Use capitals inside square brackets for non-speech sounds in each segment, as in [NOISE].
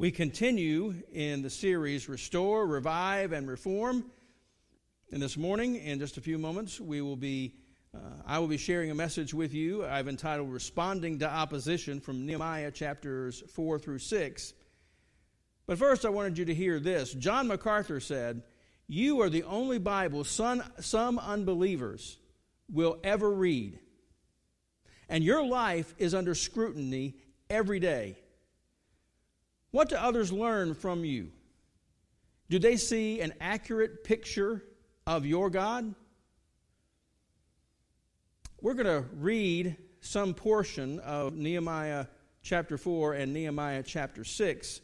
We continue in the series Restore, Revive, and Reform. And this morning, in just a few moments, we will be, uh, I will be sharing a message with you I've entitled Responding to Opposition from Nehemiah chapters 4 through 6. But first, I wanted you to hear this. John MacArthur said, You are the only Bible some, some unbelievers will ever read. And your life is under scrutiny every day. What do others learn from you? Do they see an accurate picture of your God? We're going to read some portion of Nehemiah chapter 4 and Nehemiah chapter 6,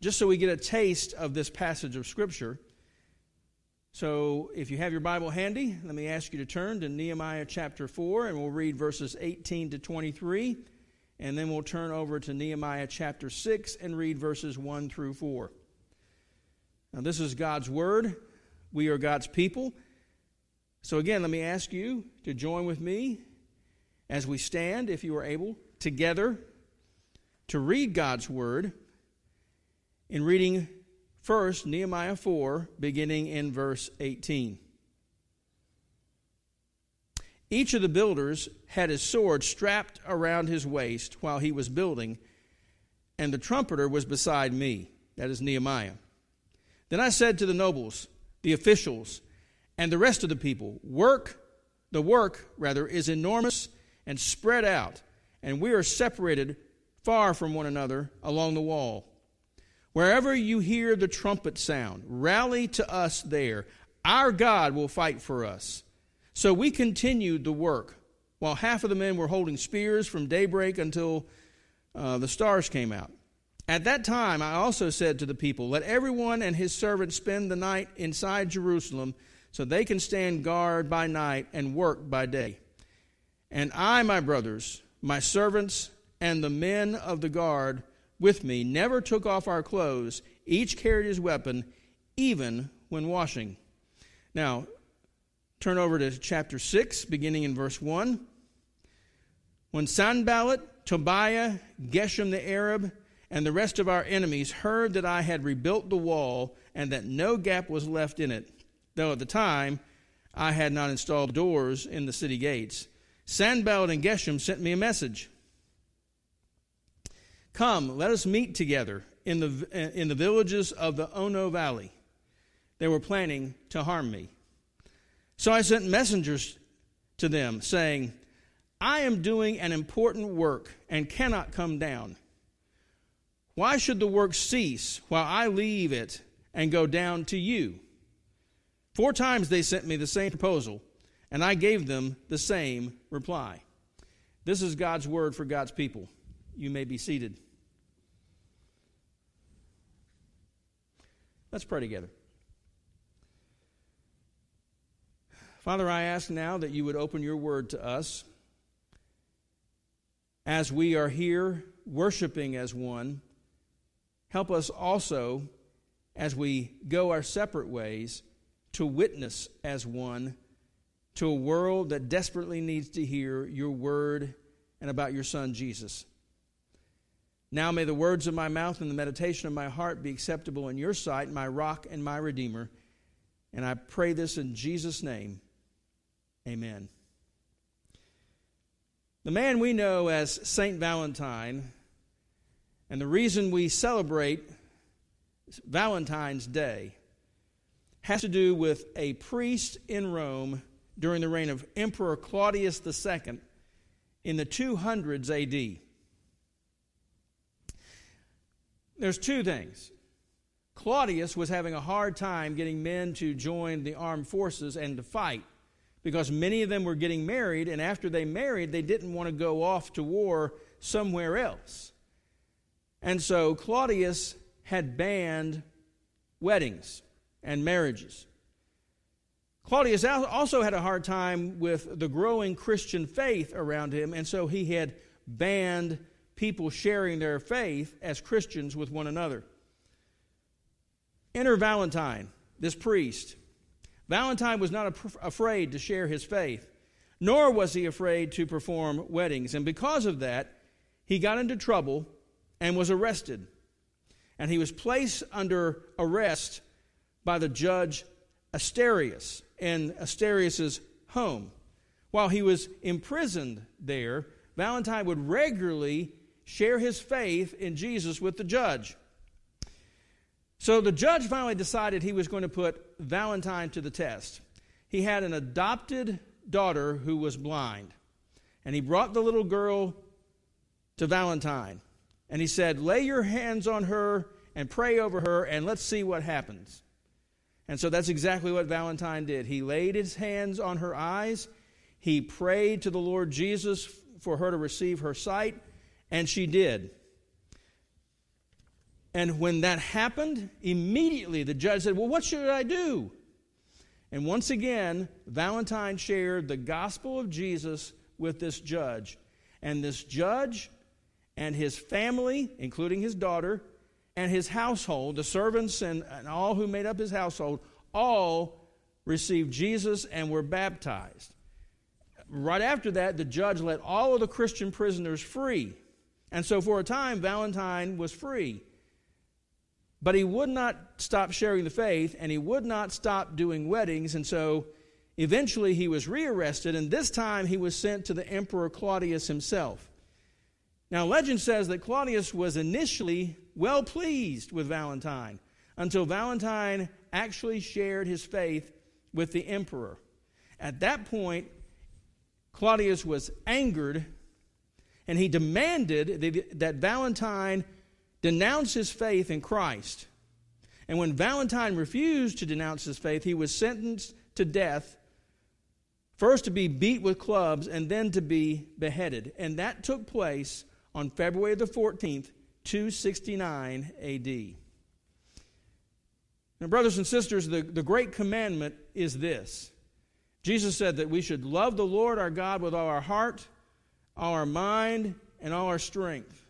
just so we get a taste of this passage of Scripture. So, if you have your Bible handy, let me ask you to turn to Nehemiah chapter 4, and we'll read verses 18 to 23 and then we'll turn over to Nehemiah chapter 6 and read verses 1 through 4. Now, this is God's Word. We are God's people. So, again, let me ask you to join with me as we stand, if you are able, together to read God's Word in reading first Nehemiah 4, beginning in verse 18. Each of the builders had his sword strapped around his waist while he was building, and the trumpeter was beside me. That is Nehemiah. Then I said to the nobles, the officials, and the rest of the people, Work, the work, rather, is enormous and spread out, and we are separated far from one another along the wall. Wherever you hear the trumpet sound, rally to us there. Our God will fight for us. So we continued the work while half of the men were holding spears from daybreak until uh, the stars came out. At that time, I also said to the people, Let everyone and his servant spend the night inside Jerusalem so they can stand guard by night and work by day. And I, my brothers, my servants, and the men of the guard with me never took off our clothes. Each carried his weapon, even when washing. Now, Turn over to chapter 6, beginning in verse 1. When Sanballat, Tobiah, Geshem the Arab, and the rest of our enemies heard that I had rebuilt the wall and that no gap was left in it, though at the time I had not installed doors in the city gates, Sanballat and Geshem sent me a message. Come, let us meet together in the, in the villages of the Ono Valley. They were planning to harm me. So I sent messengers to them, saying, I am doing an important work and cannot come down. Why should the work cease while I leave it and go down to you? Four times they sent me the same proposal, and I gave them the same reply. This is God's word for God's people. You may be seated. Let's pray together. Father, I ask now that you would open your word to us as we are here worshiping as one. Help us also as we go our separate ways to witness as one to a world that desperately needs to hear your word and about your son Jesus. Now may the words of my mouth and the meditation of my heart be acceptable in your sight, my rock and my redeemer. And I pray this in Jesus' name. Amen. The man we know as St. Valentine, and the reason we celebrate Valentine's Day, has to do with a priest in Rome during the reign of Emperor Claudius II in the 200s AD. There's two things. Claudius was having a hard time getting men to join the armed forces and to fight because many of them were getting married, and after they married, they didn't want to go off to war somewhere else. And so Claudius had banned weddings and marriages. Claudius also had a hard time with the growing Christian faith around him, and so he had banned people sharing their faith as Christians with one another. Enter Valentine, this priest. Valentine was not afraid to share his faith, nor was he afraid to perform weddings. And because of that, he got into trouble and was arrested. and he was placed under arrest by the judge Asterius in Asterius's home. While he was imprisoned there, Valentine would regularly share his faith in Jesus with the judge. So the judge finally decided he was going to put Valentine to the test. He had an adopted daughter who was blind, and he brought the little girl to Valentine. And he said, Lay your hands on her and pray over her, and let's see what happens. And so that's exactly what Valentine did. He laid his hands on her eyes, he prayed to the Lord Jesus for her to receive her sight, and she did. And when that happened, immediately the judge said, Well, what should I do? And once again, Valentine shared the gospel of Jesus with this judge. And this judge and his family, including his daughter, and his household, the servants and, and all who made up his household, all received Jesus and were baptized. Right after that, the judge let all of the Christian prisoners free. And so for a time, Valentine was free. But he would not stop sharing the faith, and he would not stop doing weddings. And so eventually he was rearrested, and this time he was sent to the Emperor Claudius himself. Now, legend says that Claudius was initially well pleased with Valentine until Valentine actually shared his faith with the emperor. At that point, Claudius was angered and he demanded that Valentine denounce his faith in Christ. And when Valentine refused to denounce his faith, he was sentenced to death, first to be beat with clubs and then to be beheaded. And that took place on February the 14th, 269 AD. Now, brothers and sisters, the, the great commandment is this Jesus said that we should love the Lord our God with all our heart, all our mind, and all our strength.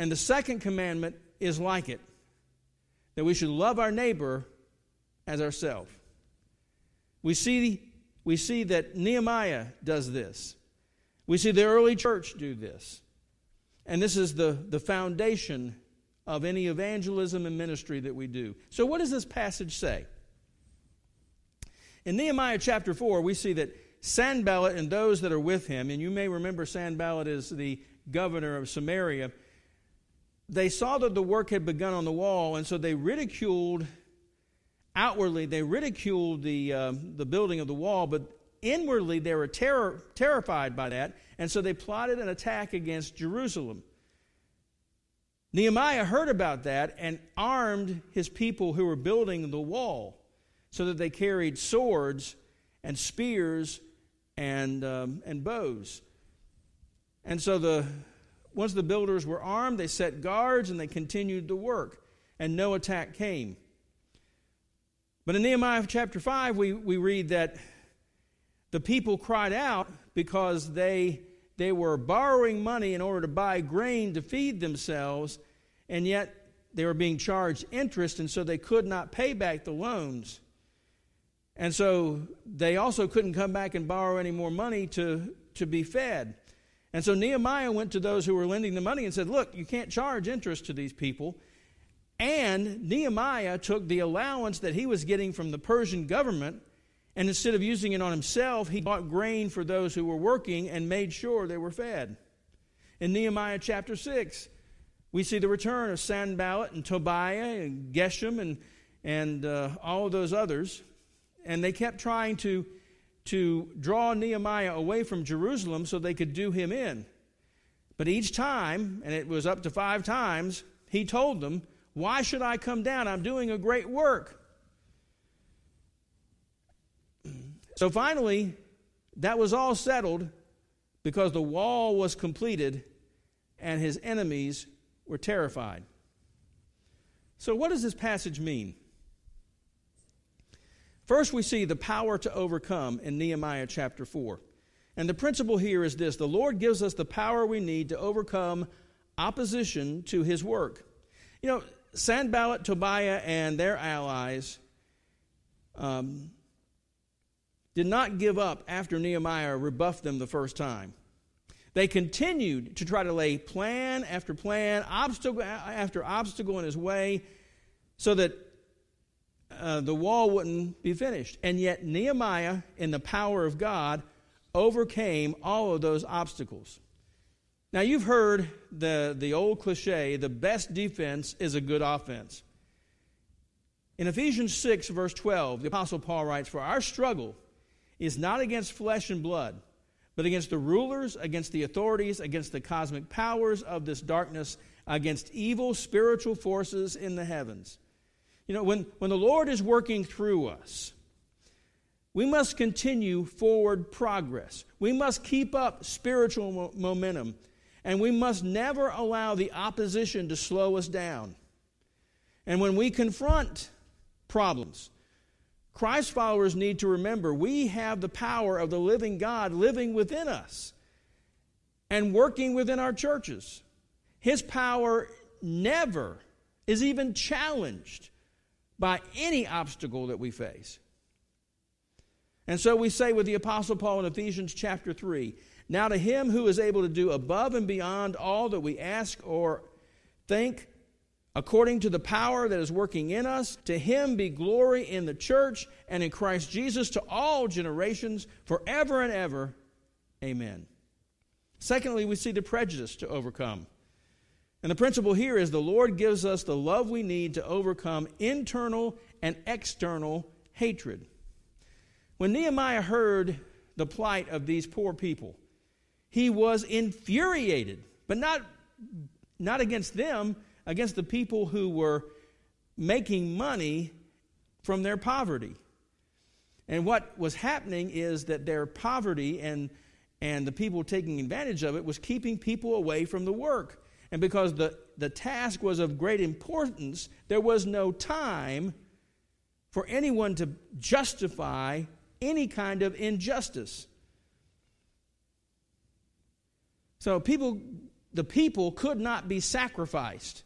And the second commandment is like it that we should love our neighbor as ourselves. We see, we see that Nehemiah does this. We see the early church do this. And this is the, the foundation of any evangelism and ministry that we do. So, what does this passage say? In Nehemiah chapter 4, we see that Sanballat and those that are with him, and you may remember Sanballat is the governor of Samaria, they saw that the work had begun on the wall, and so they ridiculed outwardly, they ridiculed the, uh, the building of the wall, but inwardly they were terror, terrified by that, and so they plotted an attack against Jerusalem. Nehemiah heard about that and armed his people who were building the wall so that they carried swords and spears and, um, and bows. And so the, once the builders were armed, they set guards and they continued the work, and no attack came. But in Nehemiah chapter 5, we, we read that the people cried out because they, they were borrowing money in order to buy grain to feed themselves, and yet they were being charged interest, and so they could not pay back the loans. And so they also couldn't come back and borrow any more money to, to be fed. And so Nehemiah went to those who were lending the money and said, Look, you can't charge interest to these people. And Nehemiah took the allowance that he was getting from the Persian government, and instead of using it on himself, he bought grain for those who were working and made sure they were fed. In Nehemiah chapter 6, we see the return of Sanballat and Tobiah and Geshem and, and uh, all of those others. And they kept trying to to draw Nehemiah away from Jerusalem so they could do him in. But each time, and it was up to five times, he told them, Why should I come down? I'm doing a great work. So finally, that was all settled because the wall was completed and his enemies were terrified. So, what does this passage mean? First, we see the power to overcome in Nehemiah chapter 4. And the principle here is this the Lord gives us the power we need to overcome opposition to his work. You know, Sanballat, Tobiah, and their allies um, did not give up after Nehemiah rebuffed them the first time. They continued to try to lay plan after plan, obstacle after obstacle in his way, so that uh, the wall wouldn't be finished. And yet, Nehemiah, in the power of God, overcame all of those obstacles. Now, you've heard the, the old cliche the best defense is a good offense. In Ephesians 6, verse 12, the Apostle Paul writes, For our struggle is not against flesh and blood, but against the rulers, against the authorities, against the cosmic powers of this darkness, against evil spiritual forces in the heavens. You know, when, when the Lord is working through us, we must continue forward progress. We must keep up spiritual mo- momentum. And we must never allow the opposition to slow us down. And when we confront problems, Christ followers need to remember we have the power of the living God living within us and working within our churches. His power never is even challenged by any obstacle that we face. And so we say with the Apostle Paul in Ephesians chapter 3 now, to him who is able to do above and beyond all that we ask or think, according to the power that is working in us, to him be glory in the church and in Christ Jesus to all generations, forever and ever. Amen. Secondly, we see the prejudice to overcome. And the principle here is the Lord gives us the love we need to overcome internal and external hatred. When Nehemiah heard the plight of these poor people, he was infuriated, but not, not against them, against the people who were making money from their poverty. And what was happening is that their poverty and, and the people taking advantage of it was keeping people away from the work. And because the, the task was of great importance, there was no time for anyone to justify any kind of injustice. So people, the people could not be sacrificed.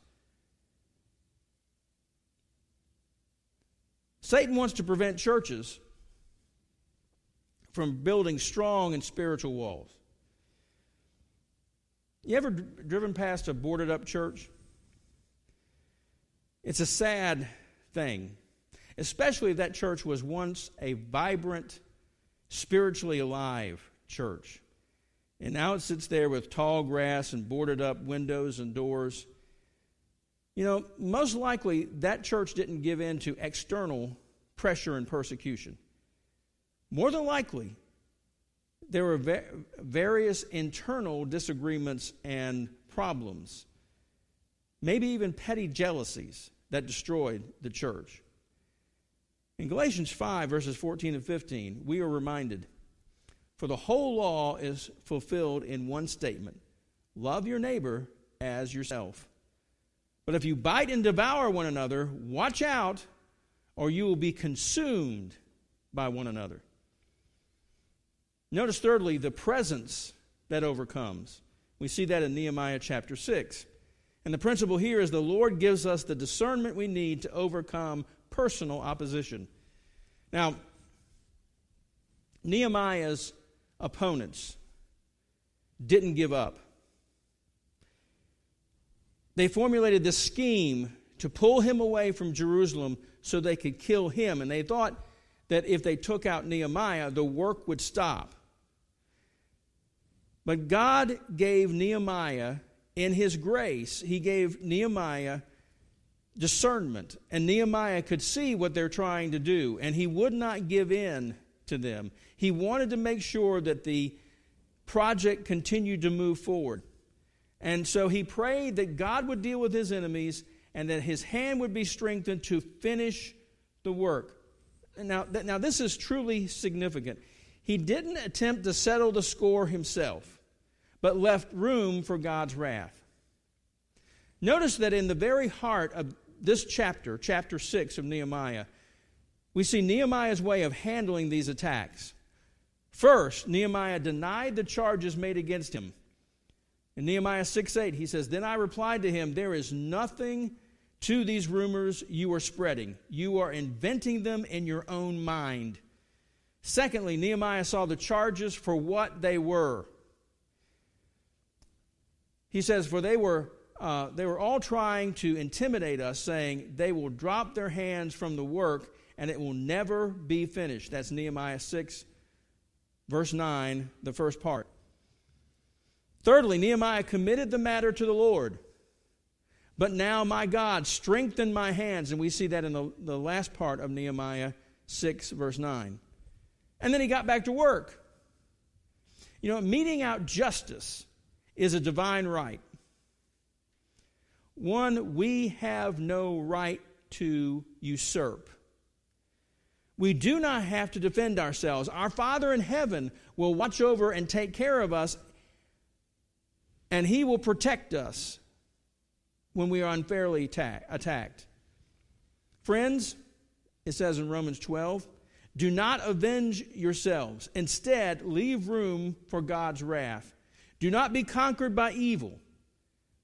Satan wants to prevent churches from building strong and spiritual walls. You ever driven past a boarded up church? It's a sad thing, especially if that church was once a vibrant, spiritually alive church. And now it sits there with tall grass and boarded up windows and doors. You know, most likely that church didn't give in to external pressure and persecution. More than likely, there were va- various internal disagreements and problems, maybe even petty jealousies that destroyed the church. In Galatians 5, verses 14 and 15, we are reminded for the whole law is fulfilled in one statement love your neighbor as yourself. But if you bite and devour one another, watch out, or you will be consumed by one another. Notice, thirdly, the presence that overcomes. We see that in Nehemiah chapter 6. And the principle here is the Lord gives us the discernment we need to overcome personal opposition. Now, Nehemiah's opponents didn't give up. They formulated this scheme to pull him away from Jerusalem so they could kill him. And they thought that if they took out Nehemiah, the work would stop. But God gave Nehemiah, in his grace, he gave Nehemiah discernment. And Nehemiah could see what they're trying to do, and he would not give in to them. He wanted to make sure that the project continued to move forward. And so he prayed that God would deal with his enemies and that his hand would be strengthened to finish the work. Now, now this is truly significant. He didn't attempt to settle the score himself, but left room for God's wrath. Notice that in the very heart of this chapter, chapter 6 of Nehemiah, we see Nehemiah's way of handling these attacks. First, Nehemiah denied the charges made against him. In Nehemiah 6 8, he says, Then I replied to him, There is nothing to these rumors you are spreading. You are inventing them in your own mind. Secondly, Nehemiah saw the charges for what they were. he says, For they were, uh, they were all trying to intimidate us, saying, They will drop their hands from the work and it will never be finished. That's Nehemiah 6, verse 9, the first part. Thirdly, Nehemiah committed the matter to the Lord. But now, my God, strengthen my hands. And we see that in the, the last part of Nehemiah 6, verse 9. And then he got back to work. You know, meting out justice is a divine right, one we have no right to usurp. We do not have to defend ourselves. Our Father in heaven will watch over and take care of us, and He will protect us when we are unfairly attacked. Friends, it says in Romans 12, do not avenge yourselves. Instead, leave room for God's wrath. Do not be conquered by evil,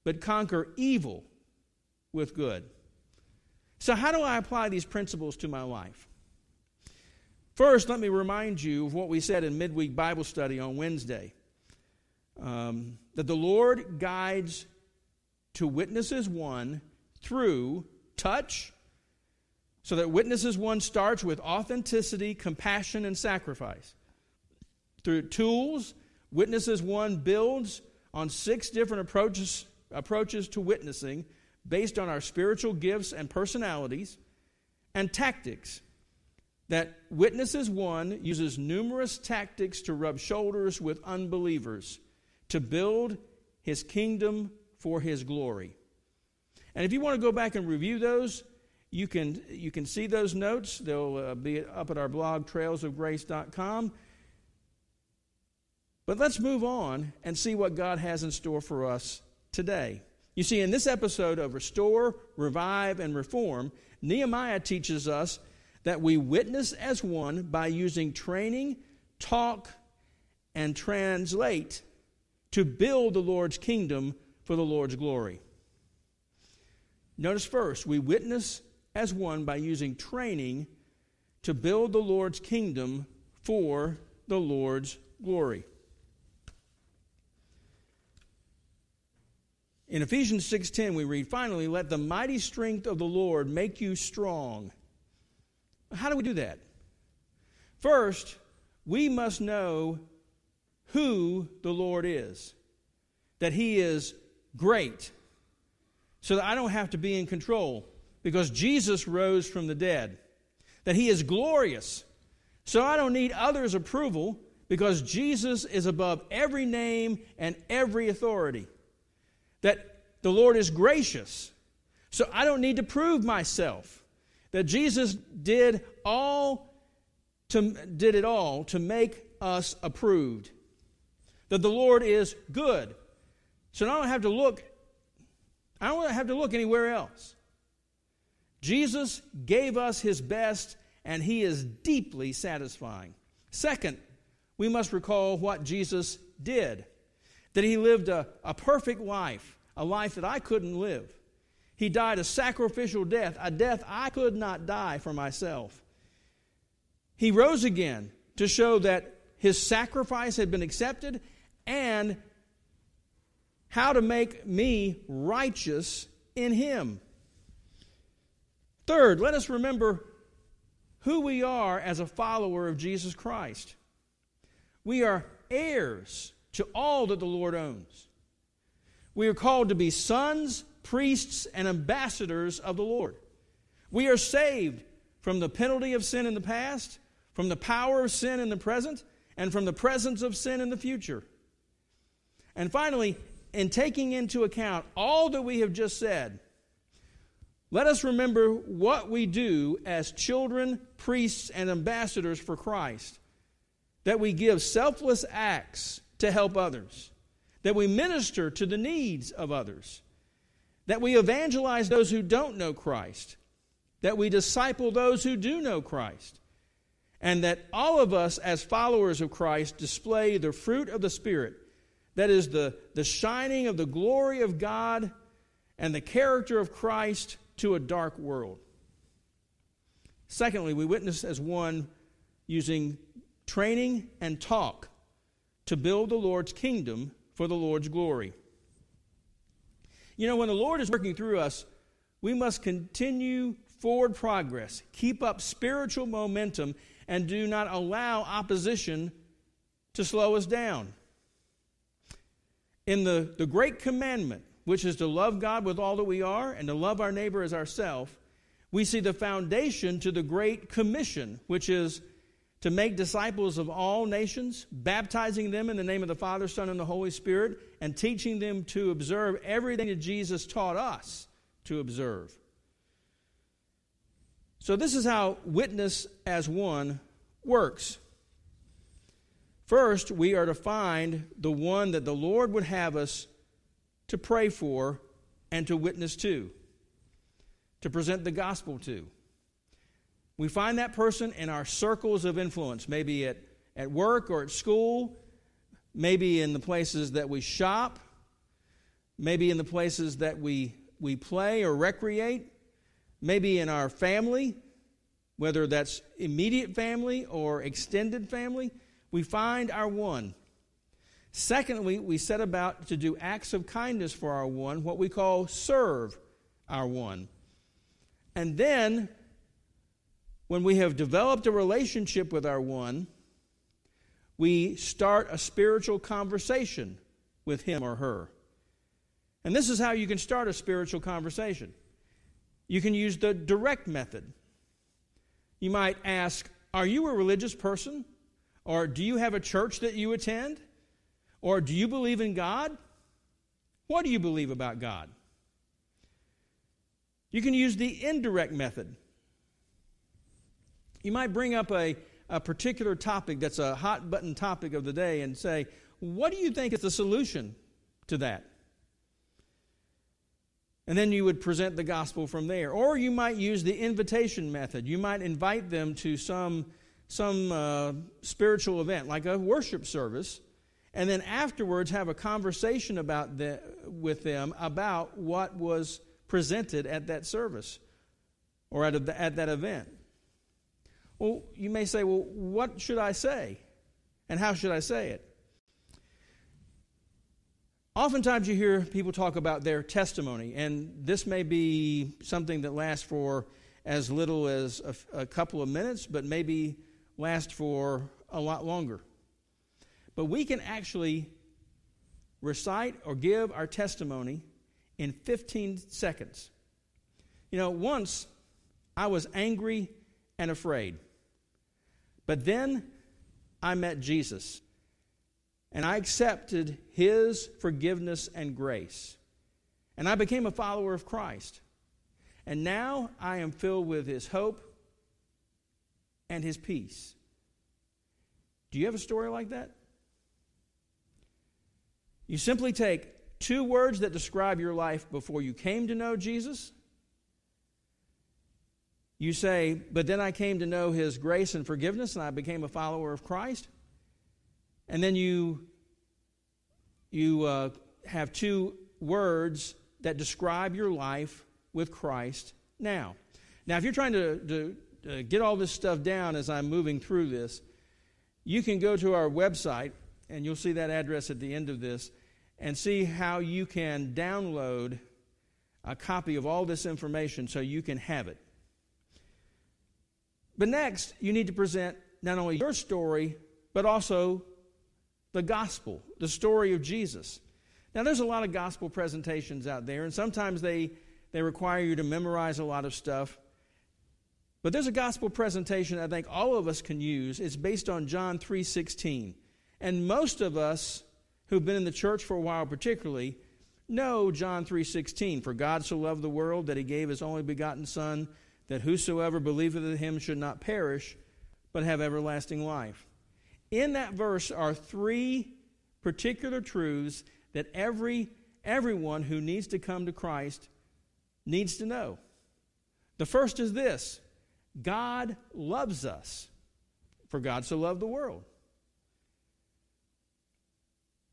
but conquer evil with good. So, how do I apply these principles to my life? First, let me remind you of what we said in midweek Bible study on Wednesday um, that the Lord guides to Witness as One through touch, so that Witness as One starts with authenticity, compassion, and sacrifice. Through tools, Witness as One builds on six different approaches, approaches to witnessing based on our spiritual gifts and personalities, and tactics that Witness as One uses numerous tactics to rub shoulders with unbelievers to build his kingdom for his glory. And if you want to go back and review those, you can, you can see those notes. They'll uh, be up at our blog, trailsofgrace.com. But let's move on and see what God has in store for us today. You see, in this episode of Restore, Revive, and Reform, Nehemiah teaches us that we witness as one by using training, talk, and translate to build the Lord's kingdom for the Lord's glory. Notice first, we witness as one by using training to build the Lord's kingdom for the Lord's glory. In Ephesians 6:10 we read finally let the mighty strength of the Lord make you strong how do we do that? First, we must know who the Lord is, that He is great, so that I don't have to be in control because Jesus rose from the dead, that He is glorious, so I don't need others' approval because Jesus is above every name and every authority, that the Lord is gracious, so I don't need to prove myself that Jesus did all to, did it all to make us approved. That the Lord is good. So I don't have to look, I don't have to look anywhere else. Jesus gave us his best, and he is deeply satisfying. Second, we must recall what Jesus did that he lived a, a perfect life, a life that I couldn't live. He died a sacrificial death, a death I could not die for myself. He rose again to show that his sacrifice had been accepted and how to make me righteous in him. Third, let us remember who we are as a follower of Jesus Christ. We are heirs to all that the Lord owns. We are called to be sons priests, and ambassadors of the Lord. We are saved from the penalty of sin in the past, from the power of sin in the present, and from the presence of sin in the future. And finally, in taking into account all that we have just said, let us remember what we do as children, priests, and ambassadors for Christ. That we give selfless acts to help others, that we minister to the needs of others, that we evangelize those who don't know Christ, that we disciple those who do know Christ, and that all of us, as followers of Christ, display the fruit of the Spirit that is, the, the shining of the glory of God and the character of Christ to a dark world. Secondly, we witness as one using training and talk to build the Lord's kingdom for the Lord's glory. You know, when the Lord is working through us, we must continue forward progress, keep up spiritual momentum, and do not allow opposition to slow us down. In the, the great commandment, which is to love God with all that we are and to love our neighbor as ourselves, we see the foundation to the Great Commission, which is to make disciples of all nations, baptizing them in the name of the Father, Son, and the Holy Spirit, and teaching them to observe everything that Jesus taught us to observe. So, this is how witness as one works. First, we are to find the one that the Lord would have us to pray for and to witness to, to present the gospel to. We find that person in our circles of influence, maybe at, at work or at school, maybe in the places that we shop, maybe in the places that we, we play or recreate, maybe in our family, whether that's immediate family or extended family. We find our one. Secondly, we set about to do acts of kindness for our one, what we call serve our one. And then when we have developed a relationship with our one, we start a spiritual conversation with him or her. And this is how you can start a spiritual conversation. You can use the direct method. You might ask, Are you a religious person? Or do you have a church that you attend? Or do you believe in God? What do you believe about God? You can use the indirect method. You might bring up a, a particular topic that's a hot button topic of the day and say, What do you think is the solution to that? And then you would present the gospel from there. Or you might use the invitation method. You might invite them to some, some uh, spiritual event, like a worship service, and then afterwards have a conversation about the, with them about what was presented at that service or at, a, at that event. Well, you may say, well, what should I say? And how should I say it? Oftentimes, you hear people talk about their testimony, and this may be something that lasts for as little as a, a couple of minutes, but maybe last for a lot longer. But we can actually recite or give our testimony in 15 seconds. You know, once I was angry and afraid. But then I met Jesus, and I accepted his forgiveness and grace. And I became a follower of Christ. And now I am filled with his hope and his peace. Do you have a story like that? You simply take two words that describe your life before you came to know Jesus you say, But then I came to know his grace and forgiveness, and I became a follower of Christ. And then you, you uh, have two words that describe your life with Christ now. Now, if you're trying to, to uh, get all this stuff down as I'm moving through this, you can go to our website, and you'll see that address at the end of this, and see how you can download a copy of all this information so you can have it. But next, you need to present not only your story, but also the gospel, the story of Jesus. Now, there's a lot of gospel presentations out there, and sometimes they, they require you to memorize a lot of stuff. But there's a gospel presentation I think all of us can use. It's based on John 3:16. And most of us who've been in the church for a while particularly know John 3:16, for God so loved the world that he gave his only begotten son that whosoever believeth in him should not perish, but have everlasting life. In that verse are three particular truths that every everyone who needs to come to Christ needs to know. The first is this God loves us, for God so loved the world.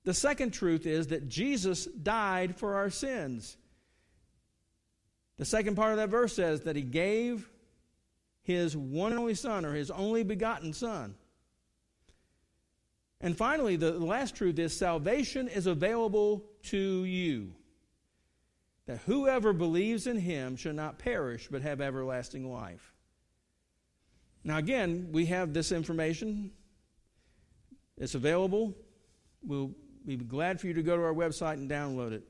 The second truth is that Jesus died for our sins. The second part of that verse says that he gave his one and only son, or his only begotten son. And finally, the last truth is salvation is available to you. that whoever believes in him shall not perish but have everlasting life. Now, again, we have this information. It's available. We'll be glad for you to go to our website and download it.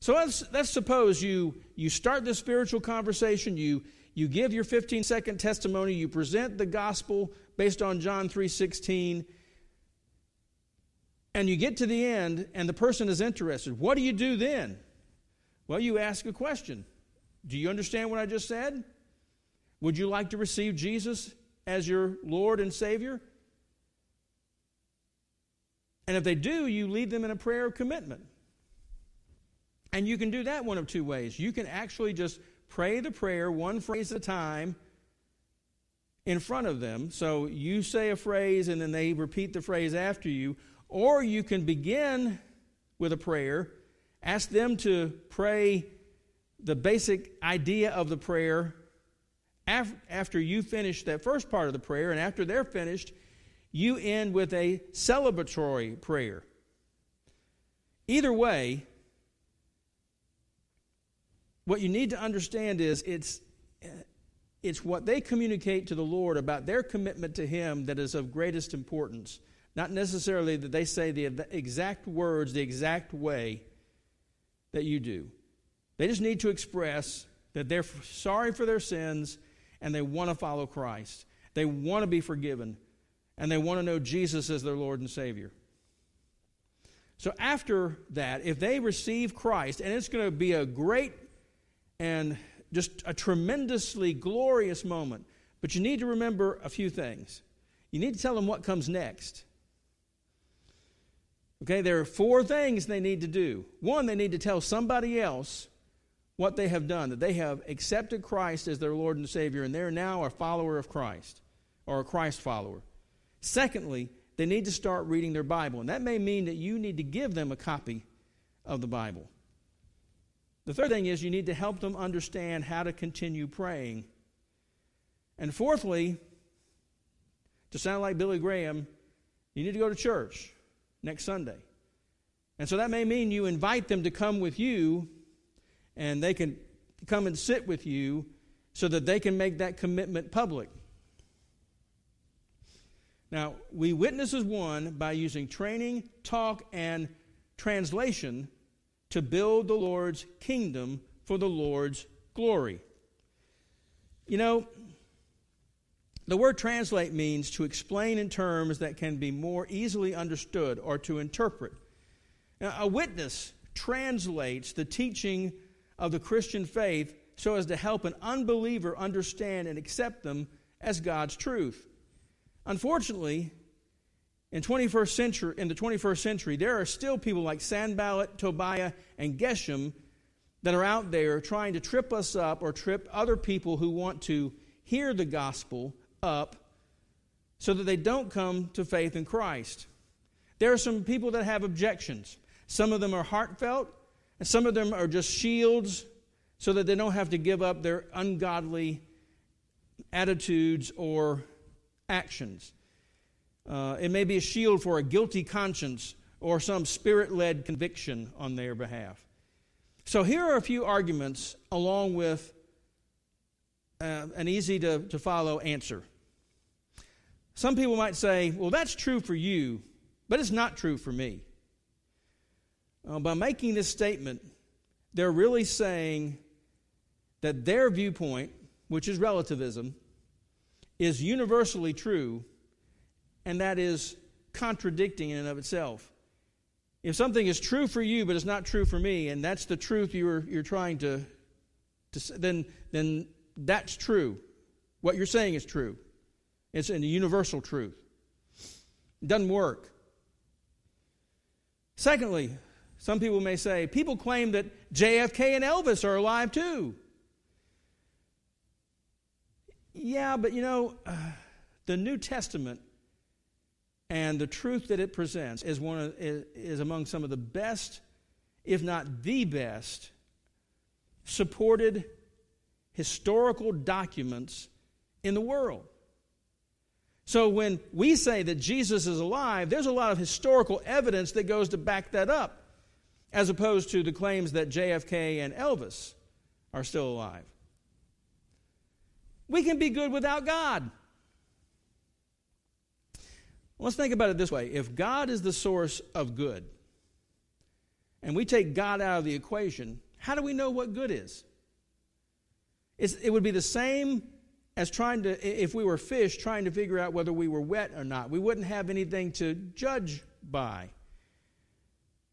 So let's, let's suppose you, you start this spiritual conversation, you, you give your 15 second testimony, you present the gospel based on John 3:16, and you get to the end and the person is interested. What do you do then? Well, you ask a question. Do you understand what I just said? Would you like to receive Jesus as your Lord and Savior? And if they do, you lead them in a prayer of commitment. And you can do that one of two ways. You can actually just pray the prayer one phrase at a time in front of them. So you say a phrase and then they repeat the phrase after you. Or you can begin with a prayer, ask them to pray the basic idea of the prayer after you finish that first part of the prayer, and after they're finished, you end with a celebratory prayer. Either way, what you need to understand is it's, it's what they communicate to the Lord about their commitment to Him that is of greatest importance. Not necessarily that they say the exact words the exact way that you do. They just need to express that they're sorry for their sins and they want to follow Christ. They want to be forgiven and they want to know Jesus as their Lord and Savior. So after that, if they receive Christ, and it's going to be a great and just a tremendously glorious moment, but you need to remember a few things. You need to tell them what comes next. Okay, there are four things they need to do. One, they need to tell somebody else what they have done, that they have accepted Christ as their Lord and Savior, and they're now a follower of Christ or a Christ follower. Secondly, they need to start reading their Bible, and that may mean that you need to give them a copy of the Bible. The third thing is you need to help them understand how to continue praying. And fourthly, to sound like Billy Graham, you need to go to church next Sunday. And so that may mean you invite them to come with you and they can come and sit with you so that they can make that commitment public. Now, we witness as one by using training, talk, and translation to build the Lord's kingdom for the Lord's glory. You know, the word translate means to explain in terms that can be more easily understood or to interpret. Now, a witness translates the teaching of the Christian faith so as to help an unbeliever understand and accept them as God's truth. Unfortunately, in 21st century, in the 21st century, there are still people like Sanballat, Tobiah, and Geshem that are out there trying to trip us up or trip other people who want to hear the gospel up so that they don't come to faith in Christ. There are some people that have objections. Some of them are heartfelt, and some of them are just shields so that they don't have to give up their ungodly attitudes or actions. Uh, it may be a shield for a guilty conscience or some spirit led conviction on their behalf. So, here are a few arguments along with uh, an easy to, to follow answer. Some people might say, well, that's true for you, but it's not true for me. Uh, by making this statement, they're really saying that their viewpoint, which is relativism, is universally true, and that is contradicting in and of itself. If something is true for you, but it's not true for me, and that's the truth you're, you're trying to, to then, then that's true. What you're saying is true. It's a universal truth. It doesn't work. Secondly, some people may say, people claim that JFK and Elvis are alive too. Yeah, but you know, uh, [SIGHS] the New Testament and the truth that it presents is, one of, is, is among some of the best, if not the best, supported historical documents in the world. So when we say that Jesus is alive, there's a lot of historical evidence that goes to back that up. as opposed to the claims that JFK and Elvis are still alive. We can be good without God. Let's think about it this way if God is the source of good, and we take God out of the equation, how do we know what good is? It's, it would be the same as trying to, if we were fish, trying to figure out whether we were wet or not. We wouldn't have anything to judge by.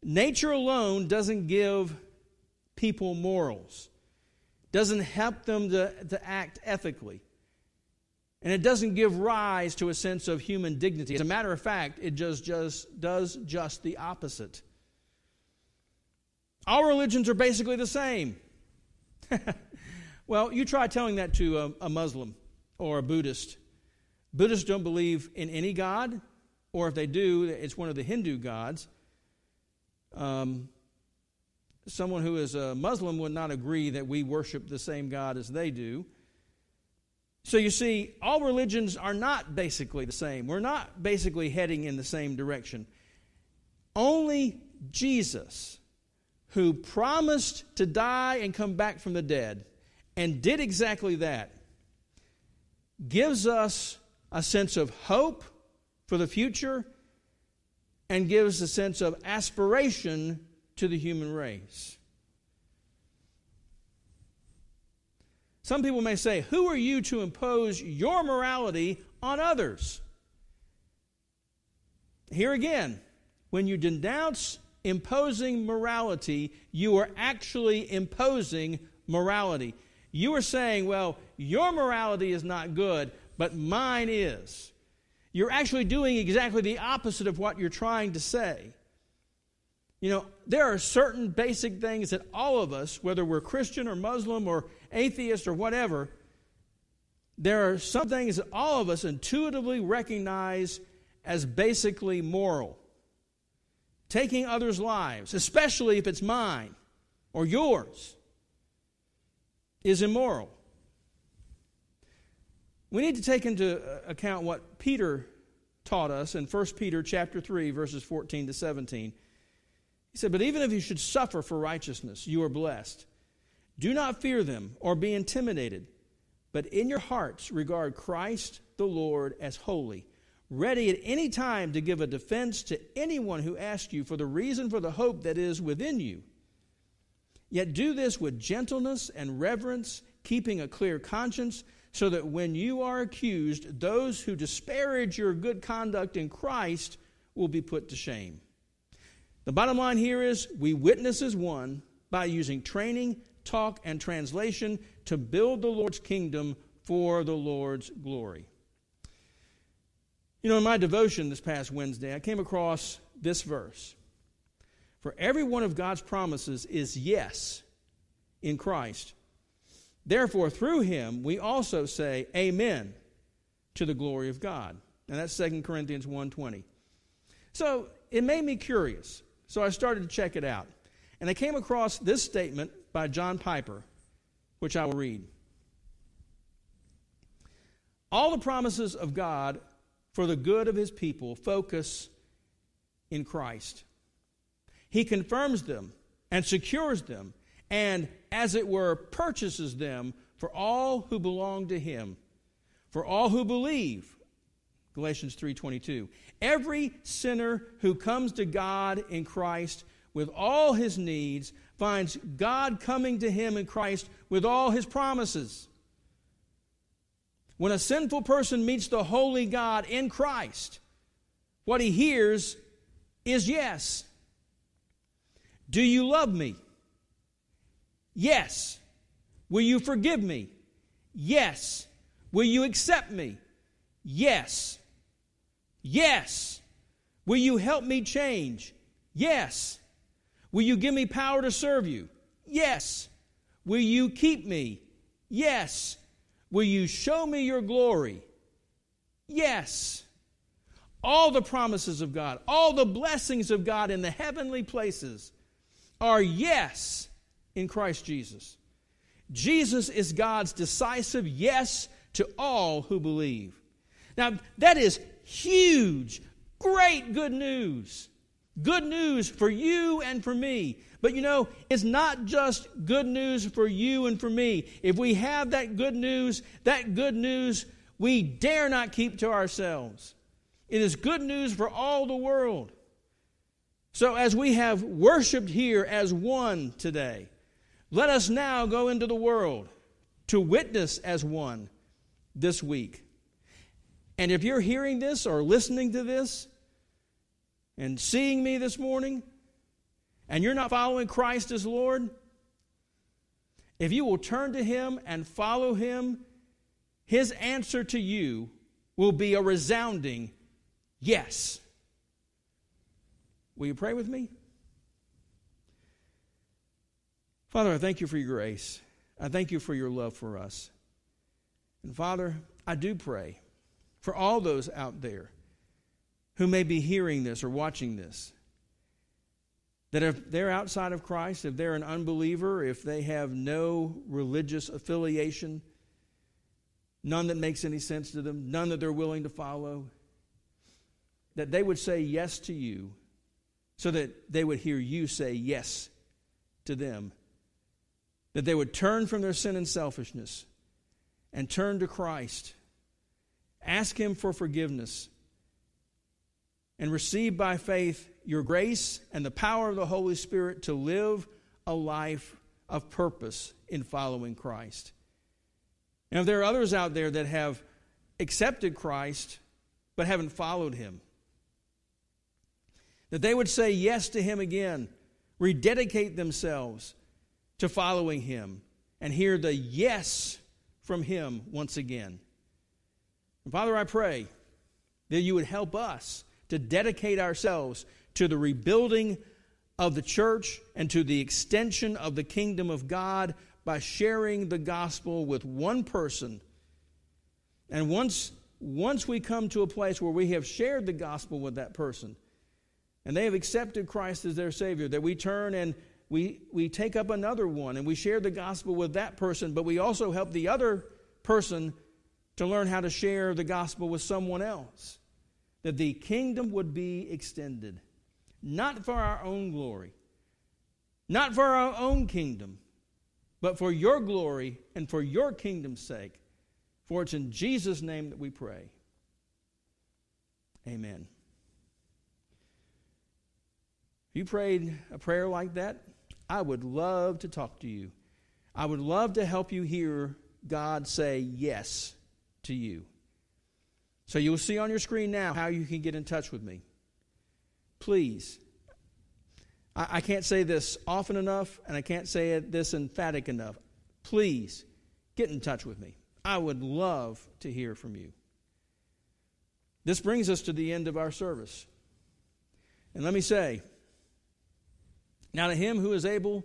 Nature alone doesn't give people morals, doesn't help them to, to act ethically. And it doesn't give rise to a sense of human dignity. As a matter of fact, it just, just does just the opposite. All religions are basically the same. [LAUGHS] well, you try telling that to a, a, Muslim or a Buddhist. Buddhists don't believe in any God, or if they do, it's one of the Hindu gods. Um, someone who is a Muslim would not agree that we worship the same God as they do. So you see, all religions are not basically the same. We're not basically heading in the same direction. Only Jesus, who promised to die and come back from the dead, and did exactly that, gives us a sense of hope for the future and gives a sense of aspiration to the human race. Some people may say, Who are you to impose your morality on others? Here again, when you denounce imposing morality, you are actually imposing morality. You are saying, Well, your morality is not good, but mine is. You're actually doing exactly the opposite of what you're trying to say. You know, there are certain basic things that all of us, whether we're Christian or Muslim or atheist or whatever, there are some things that all of us intuitively recognize as basically moral. Taking others' lives, especially if it's mine or yours, is immoral. We need to take into uh, account what Peter taught us in 1 Peter chapter 3 verses 14 to 17. He said, "But even if you should suffer for righteousness, you are blessed. Do not fear them or be intimidated, but in your hearts regard Christ the Lord as holy, ready at any time to give a defense to anyone who asks you for the reason for the hope that is within you. Yet do this with gentleness and reverence, keeping a clear conscience." so that when you are accused, those who disparage your good conduct in Christ will be put to shame. The bottom line here is we witness as one by using training, talk, and translation to build the Lord's kingdom for the Lord's glory. You know, in my devotion this past Wednesday, I came across this verse. For every one of God's promises is yes in Christ. Therefore, through him, we also say amen to the glory of God. And that's 2 Corinthians 1.20. So it made me curious. So I started to check it out. And I came across this statement by John Piper, which I will read. All the promises of God for the good of his people focus in Christ. He confirms them and secures them and, as it were, purchases them for all who belong to him, for all who believe. Galatians 3:22. Every sinner who comes to God in Christ with all his needs finds God coming to him in Christ with all his promises. When a sinful person meets the holy God in Christ, what he hears is yes. Do you love me? Yes. Will you forgive me? Yes. Will you accept me? Yes. Yes. Will you help me change? Yes. Will you give me power to serve you? Yes. Will you keep me? Yes. Will you show me your glory? Yes. All the promises of God, all the blessings of God in the heavenly places are yes in Christ Jesus. Jesus is God's decisive yes to all who believe. Now, that is huge, great good news. Good news for you and for me. But you know, it's not just good news for you and for me. If we have that good news, that good news we dare not keep to ourselves. It is good news for all the world. So, as we have worshiped here as one today, let us now go into the world to witness as one this week. And if you're hearing this or listening to this and seeing me this morning, and you're not following Christ as Lord, if you will turn to Him and follow Him, His answer to you will be a resounding yes. Will you pray with me? Father, I thank you for your grace. I thank you for your love for us. And Father, I do pray for all those out there who may be hearing this or watching this. That if they're outside of Christ, if they're an unbeliever, if they have no religious affiliation, none that makes any sense to them, none that they're willing to follow, that they would say yes to you so that they would hear you say yes to them that they would turn from their sin and selfishness and turn to Christ, ask Him for forgiveness, and receive by faith your grace and the power of the Holy Spirit to live a life of purpose in following Christ. Now, if there are others out there that have accepted Christ but haven't followed Him, that they would say yes to Him again, rededicate themselves to following Him and hear the yes from Him once again. And Father, I pray that you would help us to dedicate ourselves to the rebuilding of the church and to the extension of the kingdom of God by sharing the gospel with one person. And once, once we come to a place where we have shared the gospel with that person and they have accepted Christ as their Savior, that we turn and we, we take up another one and we share the gospel with that person, but we also help the other person to learn how to share the gospel with someone else. That the kingdom would be extended, not for our own glory, not for our own kingdom, but for your glory and for your kingdom's sake. For it's in Jesus' name that we pray. Amen. If you prayed a prayer like that, I would love to talk to you. I would love to help you hear God say yes to you. So you'll see on your screen now how you can get in touch with me. Please. I, I can't say this often enough, and I can't say it this emphatic enough. Please get in touch with me. I would love to hear from you. This brings us to the end of our service. And let me say, now, to him who is able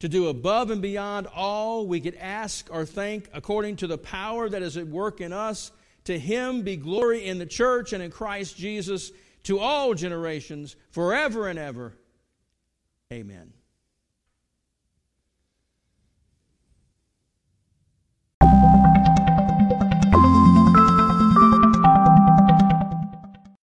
to do above and beyond all we could ask or think, according to the power that is at work in us, to him be glory in the church and in Christ Jesus to all generations, forever and ever. Amen.